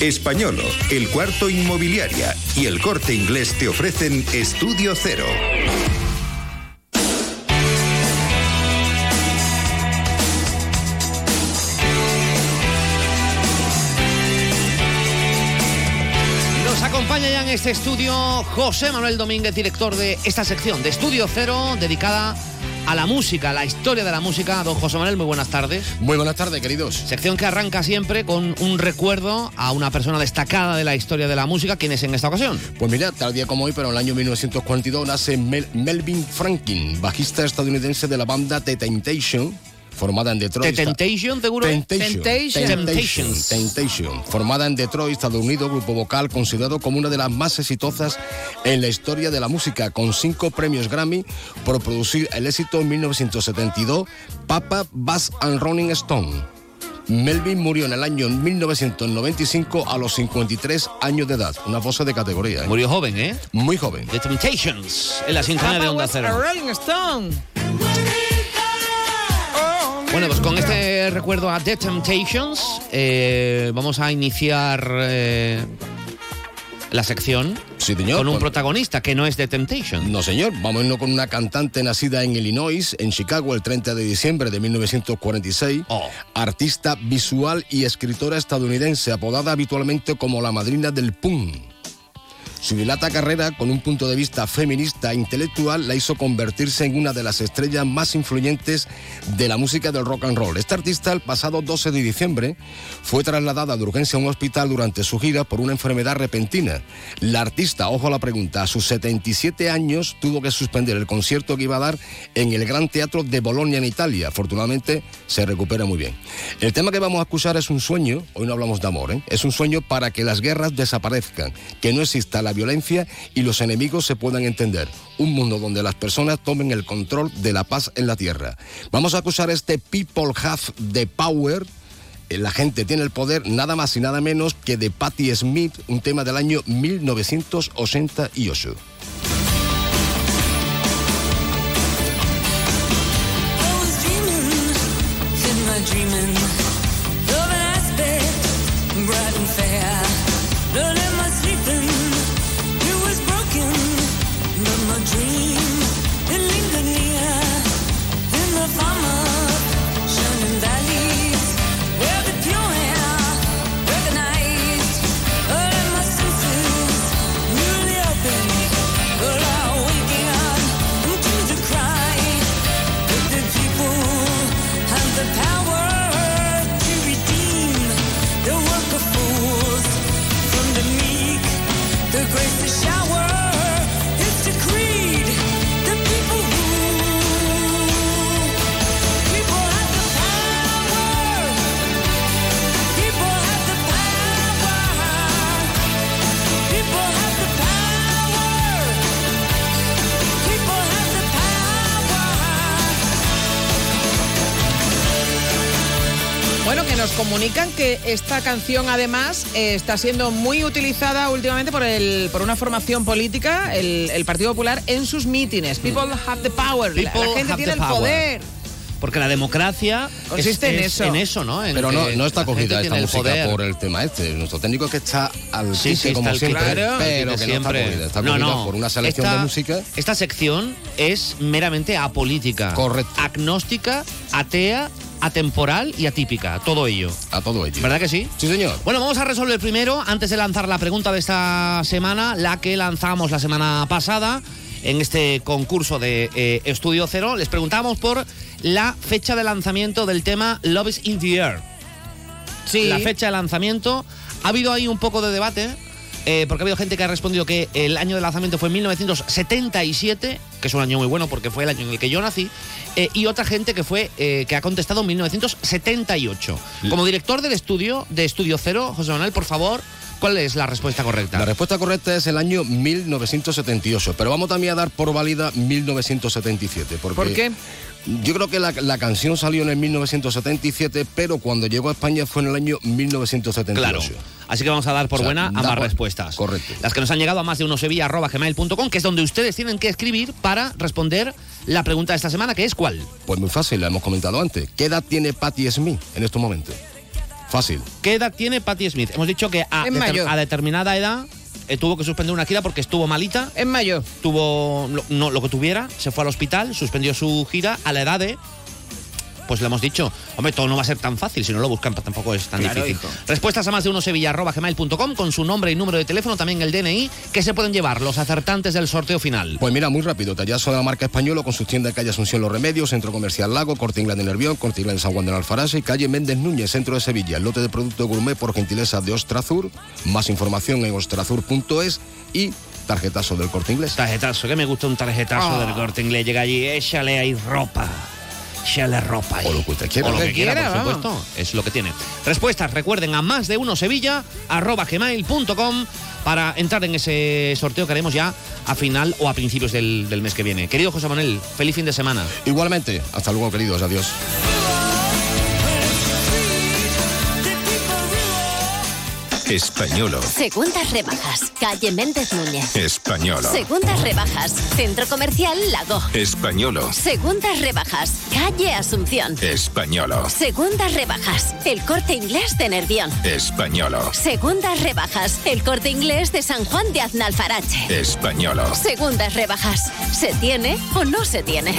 Españolo, El Cuarto Inmobiliaria y El Corte Inglés te ofrecen Estudio Cero. Nos acompaña ya en este estudio José Manuel Domínguez, director de esta sección de Estudio Cero, dedicada a la música, a la historia de la música. Don José Manuel, muy buenas tardes. Muy buenas tardes, queridos. Sección que arranca siempre con un recuerdo a una persona destacada de la historia de la música. ¿Quién es en esta ocasión? Pues mira, tal día como hoy, pero en el año 1942 nace Mel- Melvin Franklin, bajista estadounidense de la banda The Temptation, formada en Detroit. The Temptation, seguro. Temptation. Temptation. Temptation. Formada en Detroit, Estados Unidos, grupo vocal considerado como una de las más exitosas en la historia de la música, con cinco premios Grammy por producir el éxito en 1972, Papa, Bass and Rolling Stone. Melvin murió en el año 1995 a los 53 años de edad, una voz de categoría. ¿eh? Murió joven, ¿eh? Muy joven. The Temptations, en la sintonía de Onda Cero. Rolling Stone. Bueno, pues con este recuerdo a The Temptations, eh, vamos a iniciar eh, la sección Sí, señor. con un protagonista que no es The Temptation. No, señor. Vámonos con una cantante nacida en Illinois, en Chicago, el 30 de diciembre de 1946. Oh. Artista visual y escritora estadounidense, apodada habitualmente como la madrina del punk. Su dilata carrera, con un punto de vista feminista e intelectual, la hizo convertirse en una de las estrellas más influyentes de la música del rock and roll. Esta artista, el pasado 12 de diciembre, fue trasladada de urgencia a un hospital durante su gira por una enfermedad repentina. La artista, ojo a la pregunta, a sus 77 años tuvo que suspender el concierto que iba a dar en el Gran Teatro de Bolonia, en Italia. Afortunadamente, se recupera muy bien. El tema que vamos a escuchar es un sueño, hoy no hablamos de amor, ¿eh? es un sueño para que las guerras desaparezcan, que no exista la violencia y los enemigos se puedan entender. Un mundo donde las personas tomen el control de la paz en la tierra. Vamos a escuchar este People Have the Power. Eh, La gente tiene el poder nada más y nada menos que de Patti Smith, un tema del año 1988. my dream. Nos comunican que esta canción además eh, está siendo muy utilizada últimamente por, el, por una formación política, el, el Partido Popular, en sus mítines. People have the power. La- gente tiene el power. poder. Porque la democracia Consiste es- en es eso. En eso, ¿no? En Pero no, no está cogida esta música poder. por el tema este. Nuestro técnico que está al Sí, quite, sí, está como al siempre, pero que no está cogida. Está No, cogida no. por una selección Esta- de música. Esta sección es meramente apolítica. Correcto. Agnóstica, atea, atemporal y atípica. Todo ello. A todo ello. ¿Verdad que sí? Sí, señor. Bueno, vamos a resolver primero, antes de lanzar la pregunta de esta semana, la que lanzamos la semana pasada en este concurso de eh, Estudio Cero. Les preguntamos por la fecha de lanzamiento del tema Love is in the Air. Sí. La fecha de lanzamiento. Ha habido ahí un poco de debate. Eh, porque ha habido gente que ha respondido que el año de lanzamiento fue 1977, que es un año muy bueno porque fue el año en el que yo nací, eh, y otra gente que fue eh, que ha contestado 1978. Como director del estudio de Estudio Cero, José Manuel, por favor, ¿cuál es la respuesta correcta? La respuesta correcta es el año 1978, pero vamos también a dar por válida 1977. Porque ¿Por qué? Yo creo que la, la canción salió en el 1977, pero cuando llegó a España fue en el año 1978. Claro. Así que vamos a dar por O sea, buena ambas por- respuestas. correcto. Las que nos han llegado a más de uno gmail.com, que es donde ustedes tienen que escribir para responder la pregunta de esta semana, que es ¿cuál? Pues muy fácil, la hemos comentado antes. ¿Qué edad tiene Patti Smith en estos momentos? Fácil. ¿Qué edad tiene Patti Smith? Hemos dicho que a, Es deter- mayor. a determinada edad eh, tuvo que suspender una gira porque estuvo malita, En mayo. tuvo lo, no, lo que tuviera, se fue al hospital, suspendió su gira a la edad de. Pues le hemos dicho, hombre, todo no va a ser tan fácil, si no lo buscan pues tampoco es tan Claro, difícil. hijo. Respuestas a más de uno sevilla.gmail.com con su nombre y número de teléfono, también el DNI, que se pueden llevar los acertantes del sorteo final. Pues mira, muy rápido, tallazo de la marca Española con sus tiendas de calle Asunción Los Remedios, Centro Comercial Lago, Corte Inglés de Nervión, Corte Inglés de San Juan de la Alfarase y calle Méndez Núñez, centro de Sevilla. Lote de producto gourmet por gentileza de Ostrazur. Más información en ostrazur.es y tarjetazo del Corte Inglés. Tarjetazo, que me gusta un tarjetazo Ah. del corte inglés. Llega allí, échale ahí ropa. Échale ropa ahí. O lo que usted quiera. O lo Lo que que quiera, quiera, por vamos. supuesto. Es lo que tiene. Respuestas, recuerden, a más de uno Sevilla, arroba gmail.com para entrar en ese sorteo que haremos ya a final o a principios del, del mes que viene. Querido José Manuel, feliz fin de semana. Igualmente, hasta luego, queridos. Adiós. Españolo. Segundas rebajas. Calle Méndez Núñez. Españolo. Segundas rebajas. Centro Comercial Lago. Españolo. Segundas rebajas. Calle Asunción. Españolo. Segundas rebajas. El corte inglés de Nervión. Españolo. Segundas rebajas. El corte inglés de San Juan de Aznalfarache. Españolo. Segundas rebajas. ¿Se tiene o no se tiene?